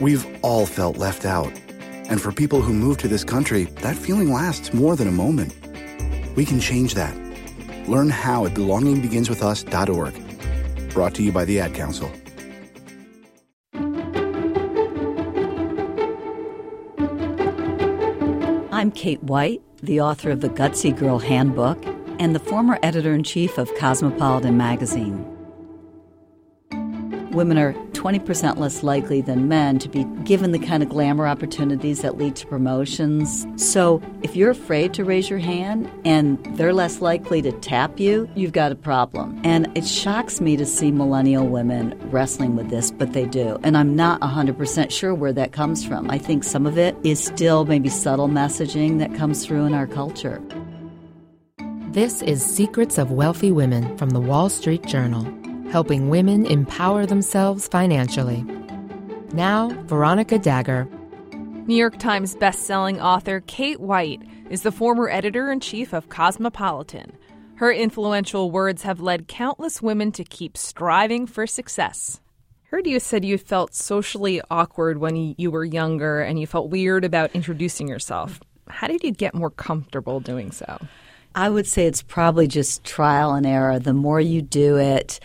We've all felt left out. And for people who move to this country, that feeling lasts more than a moment. We can change that. Learn how at belongingbeginswithus.org. Brought to you by the Ad Council. I'm Kate White, the author of the Gutsy Girl Handbook and the former editor in chief of Cosmopolitan magazine. Women are 20% less likely than men to be given the kind of glamour opportunities that lead to promotions. So, if you're afraid to raise your hand and they're less likely to tap you, you've got a problem. And it shocks me to see millennial women wrestling with this, but they do. And I'm not 100% sure where that comes from. I think some of it is still maybe subtle messaging that comes through in our culture. This is Secrets of Wealthy Women from the Wall Street Journal helping women empower themselves financially. Now, Veronica Dagher. New York Times bestselling author Kate White is the former editor in chief of Cosmopolitan. Her influential words have led countless women to keep striving for success. Heard you said you felt socially awkward when you were younger and you felt weird about introducing yourself. How did you get more comfortable doing so? I would say it's probably just trial and error. The more you do it,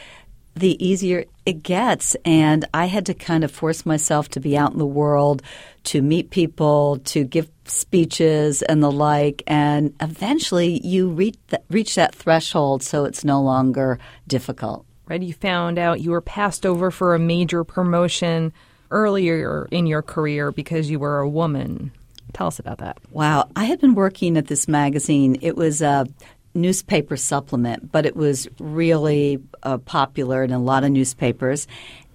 the easier it gets. And I had to kind of force myself to be out in the world, to meet people, to give speeches and the like. And eventually you reach, reach that threshold so it's no longer difficult. Right. You found out you were passed over for a major promotion earlier in your career because you were a woman. Tell us about that. Wow. I had been working at this magazine. It was a newspaper supplement, but it was really uh, popular in a lot of newspapers.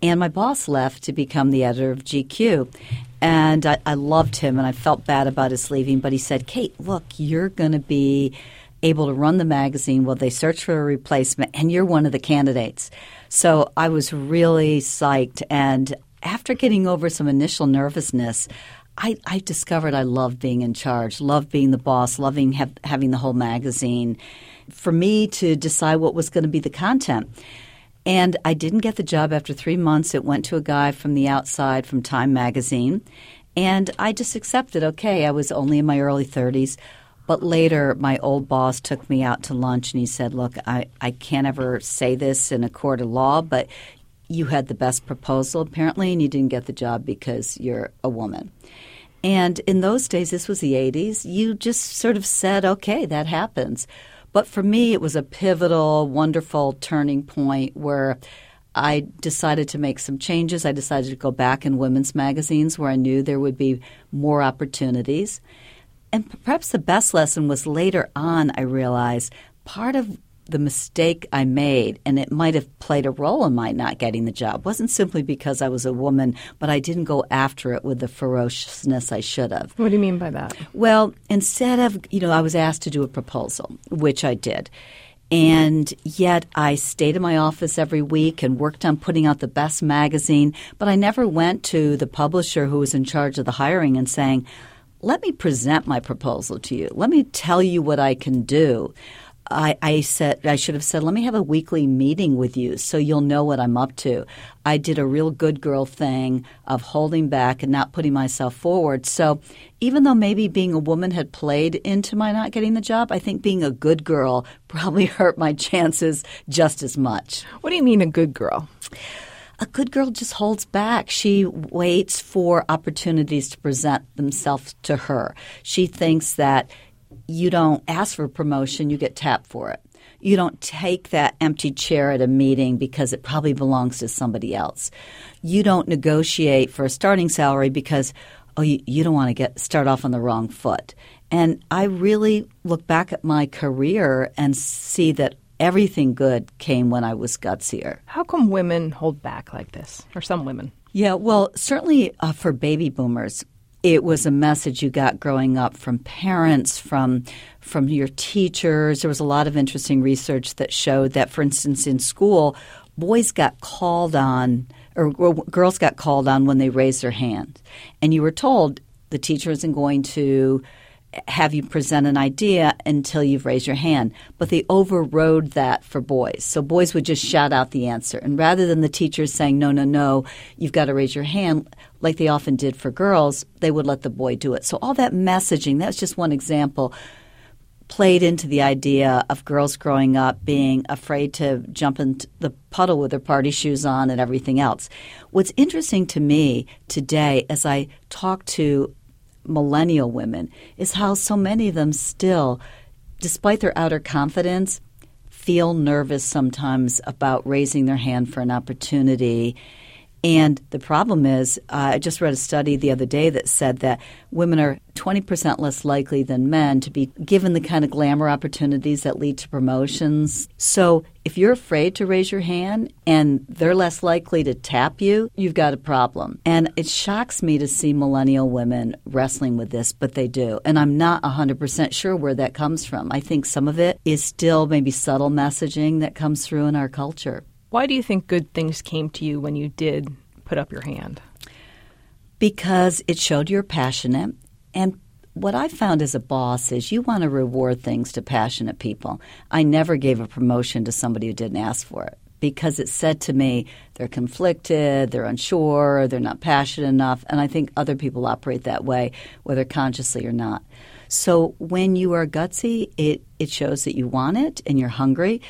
And my boss left to become the editor of GQ. And I, I loved him and I felt bad about his leaving, but he said, Kate, look, you're going to be able to run the magazine while they search for a replacement, and you're one of the candidates. So I was really psyched. And after getting over some initial nervousness, I, I discovered I love being in charge, love being the boss, loving have, having the whole magazine. For me to decide what was going to be the content. And I didn't get the job after three months. It went to a guy from the outside from Time Magazine. And I just accepted, okay, I was only in my early 30s. But later, my old boss took me out to lunch and he said, Look, I, I can't ever say this in a court of law, but you had the best proposal apparently, and you didn't get the job because you're a woman. And in those days, this was the 80s, you just sort of said, okay, that happens. But for me, it was a pivotal, wonderful turning point where I decided to make some changes. I decided to go back in women's magazines where I knew there would be more opportunities. And perhaps the best lesson was later on, I realized part of the mistake I made, and it might have played a role in my not getting the job, wasn't simply because I was a woman, but I didn't go after it with the ferociousness I should have. What do you mean by that? Well, instead of, you know, I was asked to do a proposal, which I did. And yet I stayed in my office every week and worked on putting out the best magazine, but I never went to the publisher who was in charge of the hiring and saying, let me present my proposal to you. Let me tell you what I can do. I, I, said I should have said, let me have a weekly meeting with you so you'll know what I'm up to. I did a real good girl thing of holding back and not putting myself forward. So even though maybe being a woman had played into my not getting the job, I think being a good girl probably hurt my chances just as much. What do you mean a good girl? a good girl just holds back. She waits for opportunities to present themselves to her. She thinks that you don't ask for promotion, you get tapped for it. You don't take that empty chair at a meeting because it probably belongs to somebody else. You don't negotiate for a starting salary because oh you, you don't want to get start off on the wrong foot. And I really look back at my career and see that everything good came when I was gutsier. How come women hold back like this, or some women? Yeah, well, certainly uh, for baby boomers, it was a message you got growing up from parents, from from your teachers. There was a lot of interesting research that showed that, for instance, in school, boys got called on or girls got called on when they raised their hand, and you were told the teacher isn't going to have you present an idea until you've raised your hand. But they overrode that for boys. So boys would just shout out the answer. And rather than the teachers saying, no, no, no, you've got to raise your hand, like they often did for girls, they would let the boy do it. So all that messaging, that's just one example, played into the idea of girls growing up being afraid to jump into the puddle with their party shoes on and everything else. What's interesting to me today as I talk to millennial women is how so many of them still, despite their outer confidence, feel nervous sometimes about raising their hand for an opportunity and the problem is, uh, I just read a study the other day that said that women are 20% less likely than men to be given the kind of glamour opportunities that lead to promotions. So if you're afraid to raise your hand and they're less likely to tap you, you've got a problem. And it shocks me to see millennial women wrestling with this, but they do. And I'm not 100% sure where that comes from. I think some of it is still maybe subtle messaging that comes through in our culture. Why do you think good things came to you when you did put up your hand? Because it showed you're passionate. And what I found as a boss is you want to reward things to passionate people. I never gave a promotion to somebody who didn't ask for it because it said to me they're conflicted, they're unsure, they're not passionate enough. And I think other people operate that way, whether consciously or not. So when you are gutsy, it, it shows that you want it and you're hungry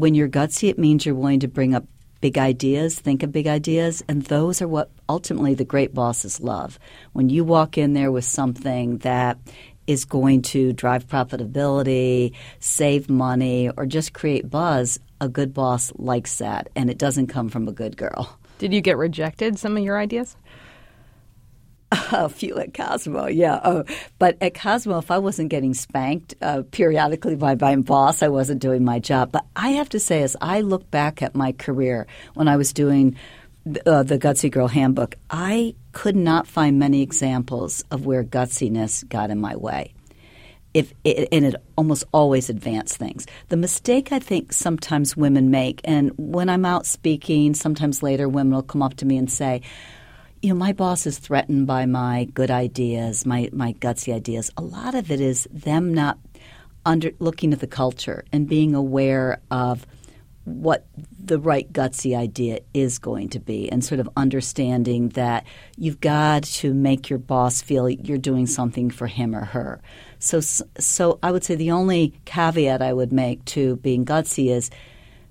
when you're gutsy, it means you're willing to bring up big ideas, think of big ideas, and those are what ultimately the great bosses love. When you walk in there with something that is going to drive profitability, save money, or just create buzz, a good boss likes that, and it doesn't come from a good girl. Did you get rejected, some of your ideas? A few at Cosmo, yeah. Oh, but at Cosmo, if I wasn't getting spanked uh, periodically by my boss, I wasn't doing my job. But I have to say, as I look back at my career when I was doing uh, the Gutsy Girl Handbook, I could not find many examples of where gutsiness got in my way. If it, and it almost always advanced things. The mistake I think sometimes women make, and when I'm out speaking, sometimes later women will come up to me and say, you know, my boss is threatened by my good ideas, my, my gutsy ideas. A lot of it is them not under looking at the culture and being aware of what the right gutsy idea is going to be and sort of understanding that you've got to make your boss feel you're doing something for him or her. So so I would say the only caveat I would make to being gutsy is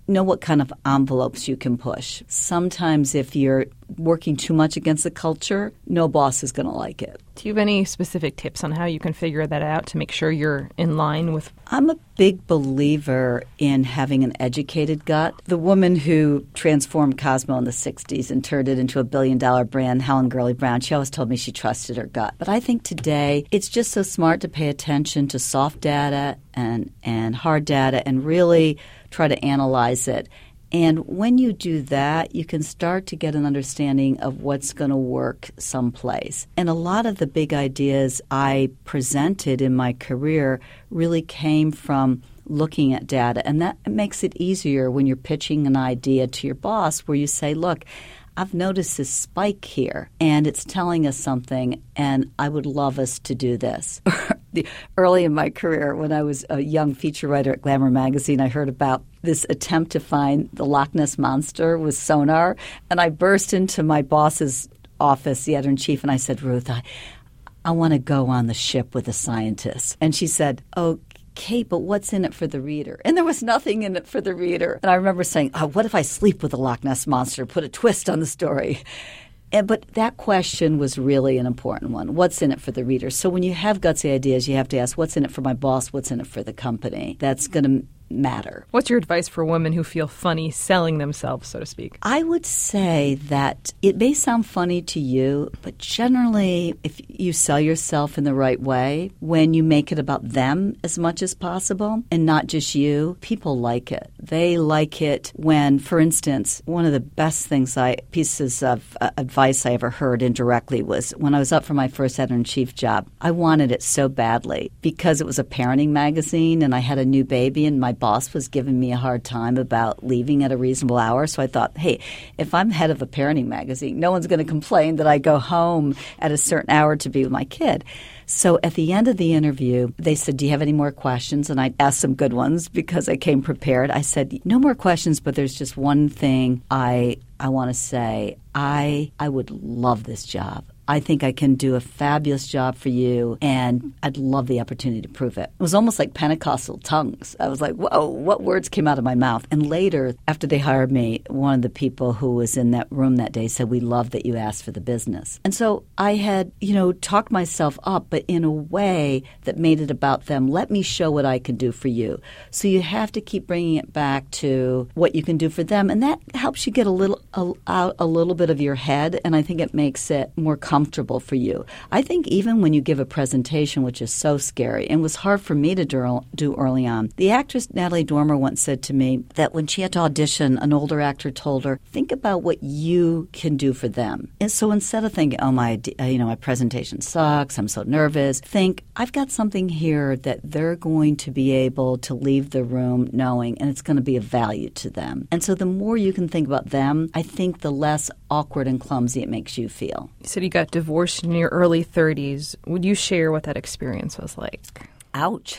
know what kind of envelopes you can push. Sometimes, if you're working too much against the culture, no boss is going to like it. Do you have any specific tips on how you can figure that out to make sure you're in line with? I'm a big believer in having an educated gut. The woman who transformed Cosmo in the 60s and turned it into a billion dollar brand, Helen Gurley Brown, she always told me she trusted her gut. But I think today it's just so smart to pay attention to soft data and, and hard data and really try to analyze it. And when you do that, you can start to get an understanding of what's going to work someplace. And a lot of the big ideas I presented in my career really came from looking at data. And that makes it easier when you're pitching an idea to your boss where you say, look, I've noticed this spike here and it's telling us something, and I would love us to do this. Early in my career, when I was a young feature writer at Glamour magazine, I heard about this attempt to find the Loch Ness monster with sonar, and I burst into my boss's office, the editor in chief, and I said, Ruth, I, I want to go on the ship with the scientists. And she said, Oh, Kate, but what's in it for the reader? And there was nothing in it for the reader. And I remember saying, oh, what if I sleep with the Loch Ness Monster? Put a twist on the story. But that question was really an important one. What's in it for the reader? So when you have gutsy ideas, you have to ask, what's in it for my boss? What's in it for the company? That's going to matter. What's your advice for women who feel funny selling themselves, so to speak? I would say that it may sound funny to you, but generally, if you sell yourself in the right way, when you make it about them as much as possible and not just you, people like it. They like it when, for instance, one of the best things I pieces of uh, advice I ever heard indirectly was when I was up for my first editor in chief job. I wanted it so badly because it was a parenting magazine and I had a new baby and my boss was giving me a hard time about leaving at a reasonable hour. So I thought, hey, if I'm head of a parenting magazine, no one's going to complain that I go home at a certain hour to be with my kid. So at the end of the interview, they said, Do you have any more questions? And I asked some good ones because I came prepared. I said, No more questions, but there's just one thing I I want to say. I I would love this job. I think I can do a fabulous job for you, and I'd love the opportunity to prove it. It was almost like Pentecostal tongues. I was like, whoa, what words came out of my mouth? And later, after they hired me, one of the people who was in that room that day said, We love that you asked for the business. And so I had, you know, talked myself up, but in a way that made it about them. Let me show what I can do for you. So you have to keep bringing it back to what you can do for them, and that helps you get a little a, out a little bit of your head, and I think it makes it more comfortable comfortable for you. I think even when you give a presentation, which is so scary and was hard for me to do early on, the actress Natalie Dormer once said to me that when she had to audition, an older actor told her, "Think about what you can do for them." And so instead of thinking, "Oh my, you know, my presentation sucks. I'm so nervous," think, "I've got something here that they're going to be able to leave the room knowing, and it's going to be of value to them." And so the more you can think about them, I think the less awkward and clumsy it makes you feel. You said you divorced in your early 30s. Would you share what that experience was like? Ouch.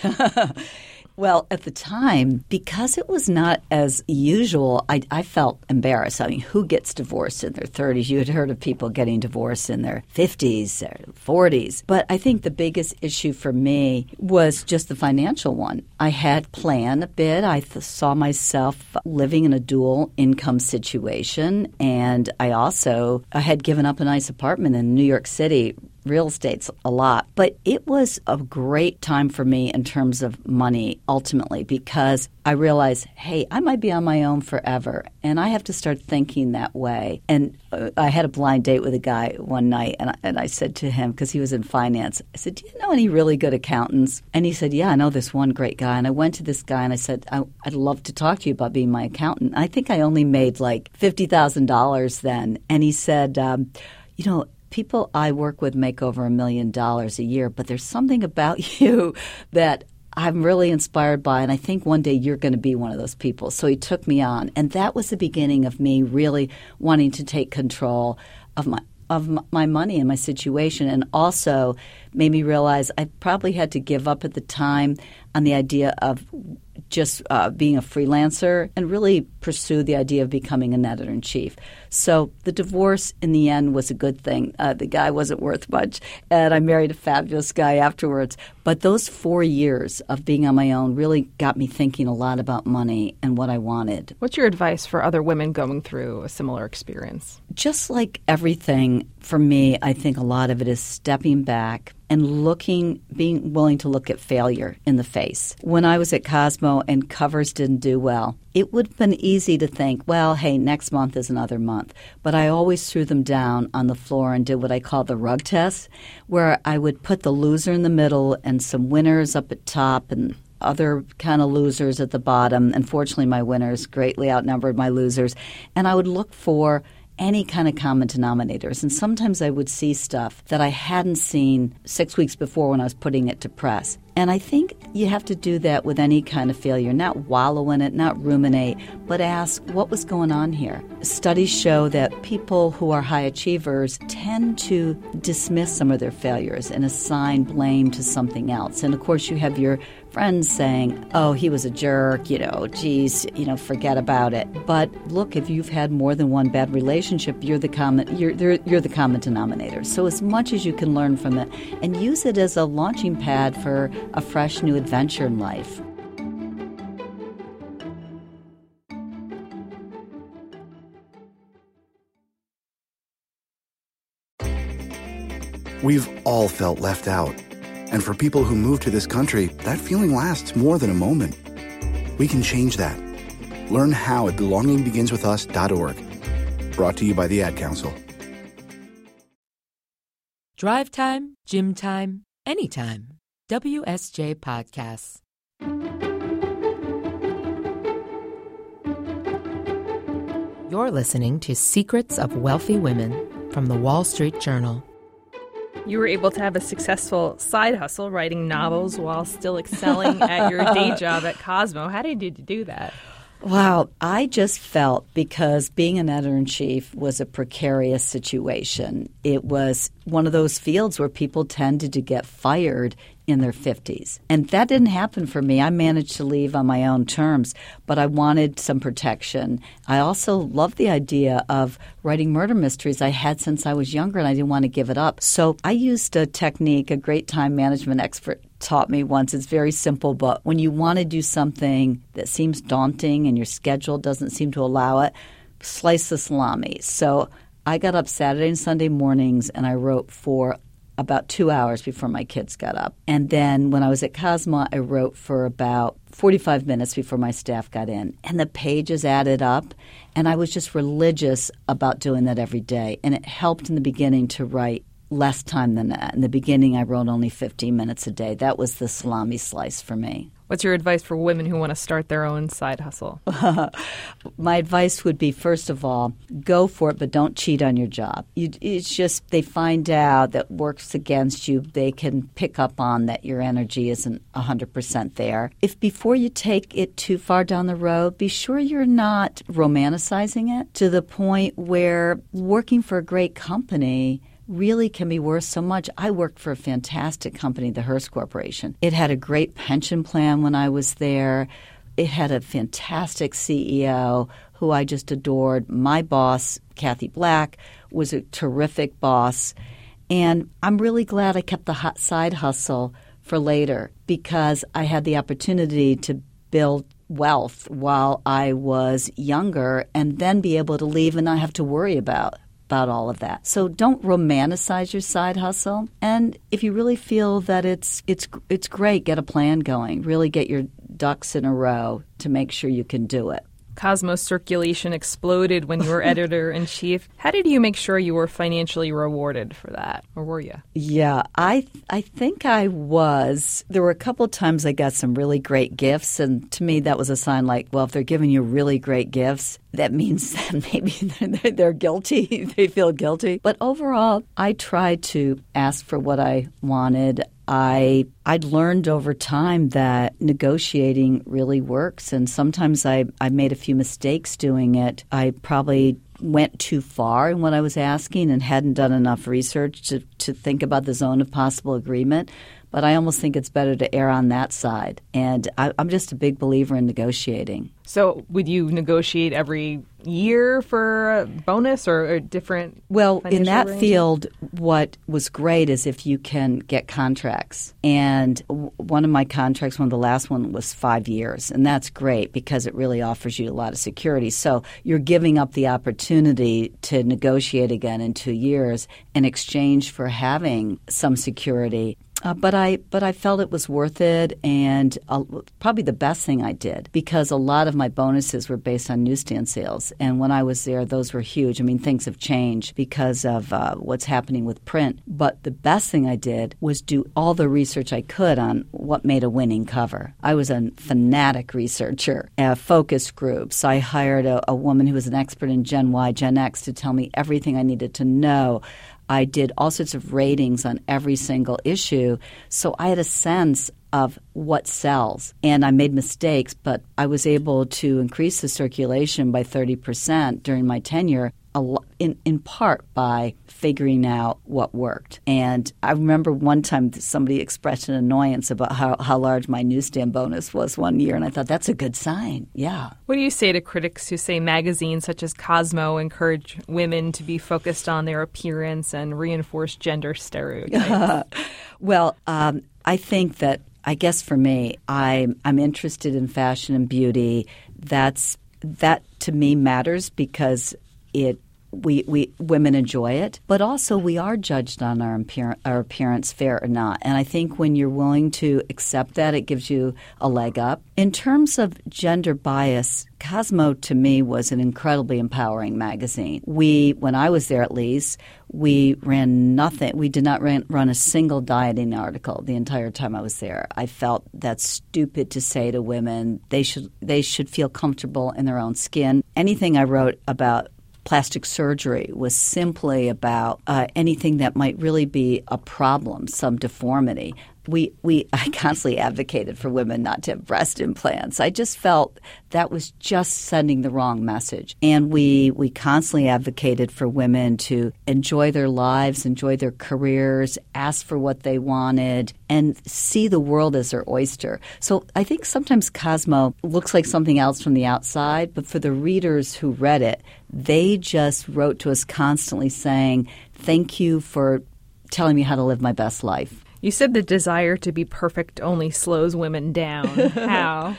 Well, at the time, because it was not as usual, I, I, felt embarrassed. I mean, who gets divorced in their 30s? You had heard of people getting divorced in their 50s or 40s. But I think the biggest issue for me was just the financial one. I had planned a bit. I th- saw myself living in a dual income situation. And I also I had given up a nice apartment in New York City real estate's a lot. But it was a great time for me in terms of money ultimately because I realized, hey, I might be on my own forever. And I have to start thinking that way. And uh, I had a blind date with a guy one night, and I, and I said to him, because he was in finance, I said, Do you know any really good accountants? And he said, Yeah, I know this one great guy. And I went to this guy and I said, I, would love to talk to you about being my accountant. I think I only made like $50,000 then. And he said, um, You know, people I work with make over a million dollars a year, but there's something about you that I'm really inspired by, and I think one day you're going to be one of those people. So he took me on, and that was the beginning of me really wanting to take control of my of my money and my situation, and also made me realize I probably had to give up at the time on the idea of just uh, being a freelancer and really pursue the idea of becoming an editor in chief. So the divorce in the end was a good thing. Uh, the guy wasn't worth much, and I married a fabulous guy afterwards. But those four years of being on my own really got me thinking a lot about money and what I wanted. What's your advice for other women going through a similar experience? Just like everything, for me, I think a lot of it is stepping back and looking, being willing to look at failure in the face. When I was at Cosmo and covers didn't do well, it would have been easy to think, well, hey, next month is another month. But I always threw them down on the floor and did what I call the rug test, where I would put the loser in the middle and some winners up at top and other kind of losers at the bottom. Unfortunately, my winners greatly outnumbered my losers. And I would look for any kind of common denominators. And sometimes I would see stuff that I hadn't seen six weeks before when I was putting it to press. And I think you have to do that with any kind of failure, not wallow in it, not ruminate, but ask what was going on here. Studies show that people who are high achievers tend to dismiss some of their failures and assign blame to something else. And of course, you have your friends saying, oh, he was a jerk, you know, geez, you know, forget about it. But look, if you've had more than one bad relationship, you're the common, you're, you're the common denominator. So as much as you can learn from it and use it as a launching pad for a fresh new adventure in life. We've all felt left out. And for people who move to this country, that feeling lasts more than a moment. We can change that. Learn how at belongingbeginswithus.org. Brought to you by the Ad Council. Drive time, gym time, anytime. WSJ Podcasts. You're listening to Secrets of Wealthy Women from the Wall Street Journal. You were able to have a successful side hustle writing novels while still excelling at your day job at Cosmo. How did you do that? Wow, I just felt because being an editor in chief was a precarious situation. It was one of those fields where people tended to get fired in their 50s. And that didn't happen for me. I managed to leave on my own terms, but I wanted some protection. I also loved the idea of writing murder mysteries I had since I was younger and I didn't want to give it up. So I used a technique a great time management expert taught me once. It's very simple, but when you want to do something that seems daunting and your schedule doesn't seem to allow it, slice the salami. So I got up Saturday and Sunday mornings and I wrote for about two hours before my kids got up. And then when I was at Cosmo, I wrote for about 45 minutes before my staff got in. And the pages added up. And I was just religious about doing that every day. And it helped in the beginning to write less time than that. In the beginning, I wrote only 15 minutes a day. That was the salami slice for me. What's your advice for women who want to start their own side hustle? My advice would be first of all, go for it, but don't cheat on your job. You, it's just they find out that works against you, they can pick up on that your energy isn't 100% there. If before you take it too far down the road, be sure you're not romanticizing it to the point where working for a great company really can be worth so much. I worked for a fantastic company, the Hearst Corporation. It had a great pension plan when I was there. It had a fantastic CEO who I just adored. My boss, Cathie Black, was a terrific boss. And I'm really glad I kept the hot side hustle for later because I had the opportunity to build wealth while I was younger and then be able to leave and not have to worry about about all of that. So don't romanticize your side hustle. And if you really feel that it's it's it's great, get a plan going. Really get your ducks in a row to make sure you can do it. Cosmos circulation exploded when you were editor in chief. How did you make sure you were financially rewarded for that, or were you? Yeah, I I think I was. There were a couple of times I got some really great gifts, and to me that was a sign like, well, if they're giving you really great gifts, that means that maybe they're, they're guilty. they feel guilty. But overall, I tried to ask for what I wanted. I I'd learned over time that negotiating really works and sometimes I, I made a few mistakes doing it. I probably went too far in what I was asking and hadn't done enough research to, to think about the zone of possible agreement. But I almost think it's better to err on that side. And I, I'm just a big believer in negotiating. So, would you negotiate every year for a bonus or a different? Well, in that field, what was great is if you can get contracts. And one of my contracts, one of the last one, was five years, and that's great because it really offers you a lot of security. So you're giving up the opportunity to negotiate again in two years in exchange for having some security. Uh, but I but I felt it was worth it, and uh, probably the best thing I did because a lot of my bonuses were based on newsstand sales, and when I was there, those were huge. I mean, things have changed because of uh, what's happening with print. But the best thing I did was do all the research I could on what made a winning cover. I was a fanatic researcher, focus groups. I hired a, a woman who was an expert in Gen Y, Gen X to tell me everything I needed to know I did all sorts of ratings on every single issue. So I had a sense of what sells. And I made mistakes, but I was able to increase the circulation by 30% during my tenure in, in part by figuring out what worked. And I remember one time somebody expressed an annoyance about how, how large my newsstand bonus was one year, and I thought that's a good sign. Yeah. What do you say to critics who say magazines such as Cosmo encourage women to be focused on their appearance and reinforce gender stereotypes? well, um, I think that I guess for me, I'm I'm interested in fashion and beauty. That's that to me matters because it we, we women enjoy it, but also we are judged on our, appearance, our appearance, fair or not. And I think when you're willing to accept that, it gives you a leg up. In terms of gender bias, Cosmo to me was an incredibly empowering magazine. We, when I was there at least, we ran nothing. We did not ran, run a single dieting article the entire time I was there. I felt that's stupid to say to women. They should they should feel comfortable in their own skin. Anything I wrote about plastic surgery was simply about uh, anything that might really be a problem, some deformity we we I constantly advocated for women not to have breast implants. I just felt that was just sending the wrong message. And we we constantly advocated for women to enjoy their lives, enjoy their careers, ask for what they wanted, and see the world as their oyster. So I think sometimes Cosmo looks like something else from the outside, but for the readers who read it, they just wrote to us constantly saying, "Thank you for telling me how to live my best life." You said the desire to be perfect only slows women down. How?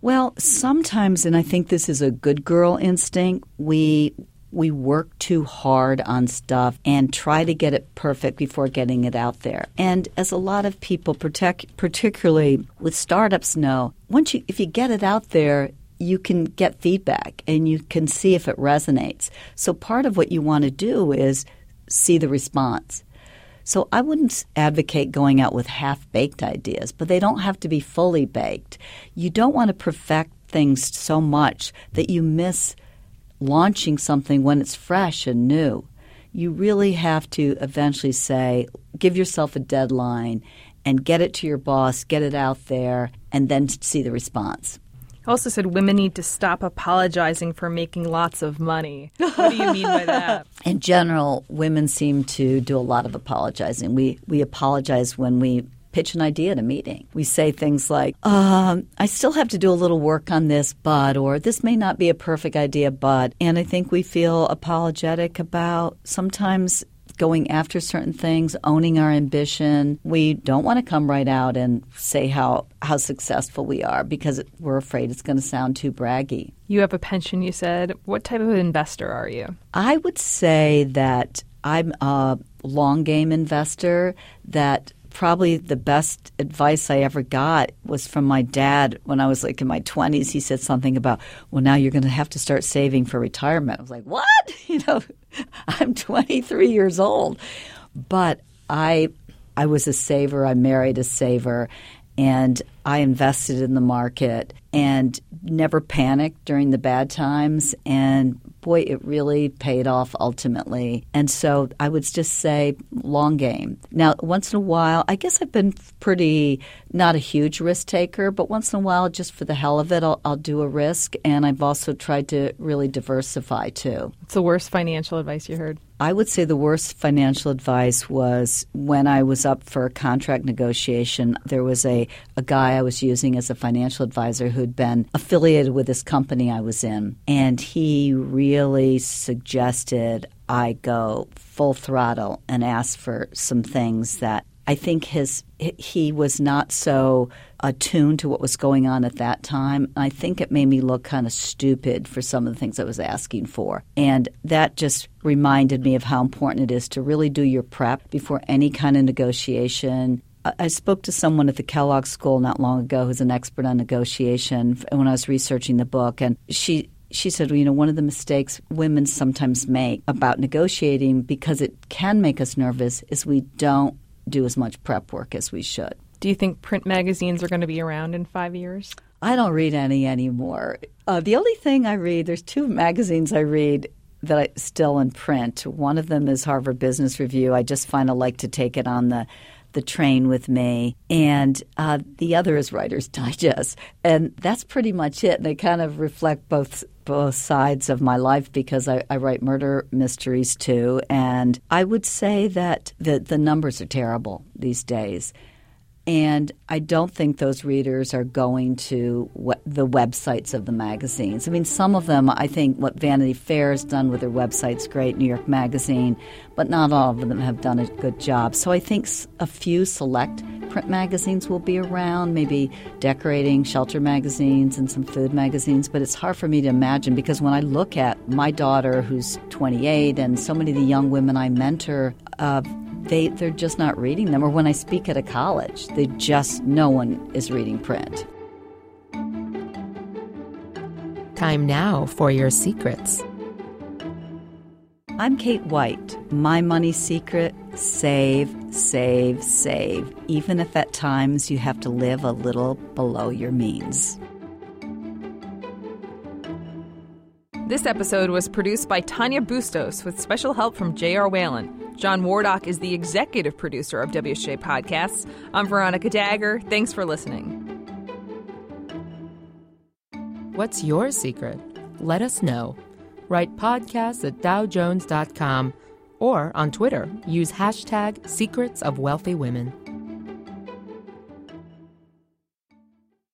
Well, sometimes, and I think this is a good girl instinct, we we work too hard on stuff and try to get it perfect before getting it out there. And as a lot of people, protect, particularly with startups, know, once you if you get it out there, you can get feedback and you can see if it resonates. So part of what you want to do is see the response. So I wouldn't advocate going out with half baked ideas, but they don't have to be fully baked. You don't want to perfect things so much that you miss launching something when it's fresh and new. You really have to eventually say, give yourself a deadline and get it to your boss, get it out there, and then see the response also said women need to stop apologizing for making lots of money. What do you mean by that? In general, women seem to do a lot of apologizing. We we apologize when we pitch an idea at a meeting. We say things like, um, I still have to do a little work on this, but, or this may not be a perfect idea, but. And I think we feel apologetic about sometimes going after certain things, owning our ambition. We don't want to come right out and say how, how successful we are because we're afraid it's going to sound too braggy. You have a pension, you said. What type of investor are you? I would say that I'm a long game investor that probably the best advice I ever got was from my dad when I was like in my 20s. He said something about, well, now you're going to have to start saving for retirement. I was like, what? You know, I'm 23 years old. But I, I was a saver. I married a saver. And I invested in the market and never panicked during the bad times. And boy, it really paid off ultimately. And so I would just say long game. Now, once in a while, I guess I've been pretty not a huge risk taker, but once in a while, just for the hell of it, I'll, I'll do a risk. And I've also tried to really diversify too. What's the worst financial advice you heard? I would say the worst financial advice was when I was up for a contract negotiation. There was a, a guy I was using as a financial advisor who'd been affiliated with this company I was in. And he really suggested I go full throttle and ask for some things that I think his he was not so attuned to what was going on at that time. I think it made me look kind of stupid for some of the things I was asking for. And that just reminded me of how important it is to really do your prep before any kind of negotiation. I spoke to someone at the Kellogg School not long ago who's an expert on negotiation when I was researching the book, and she she said, well, you know, one of the mistakes women sometimes make about negotiating because it can make us nervous is we don't do as much prep work as we should. Do you think print magazines are going to be around in five years? I don't read any anymore. Uh, the only thing I read, there's two magazines I read that I still in print. One of them is Harvard Business Review. I just find I like to take it on the the train with me, and uh, the other is Writer's Digest, and that's pretty much it. And they kind of reflect both both sides of my life because I, I, write murder mysteries too, and I would say that the the numbers are terrible these days. And I don't think those readers are going to the websites of the magazines. I mean, some of them, I think what Vanity Fair has done with their website's great, New York Magazine, but not all of them have done a good job. So I think a few select print magazines will be around, maybe decorating shelter magazines and some food magazines, but it's hard for me to imagine because when I look at my daughter, who's 28, and so many of the young women I mentor, uh, they they're just not reading them or when I speak at a college they just no one is reading print. Time now for your secrets. I'm Kate White. My money secret save, save, save, even if at times you have to live a little below your means. This episode was produced by Tanya Bustos with special help from J.R. Whalen. John Wardock is the executive producer of WSJ Podcasts. I'm Veronica Dagher. Thanks for listening. What's your secret? Let us know. Write podcasts at dowjones.com or on Twitter, use hashtag secrets of wealthy women.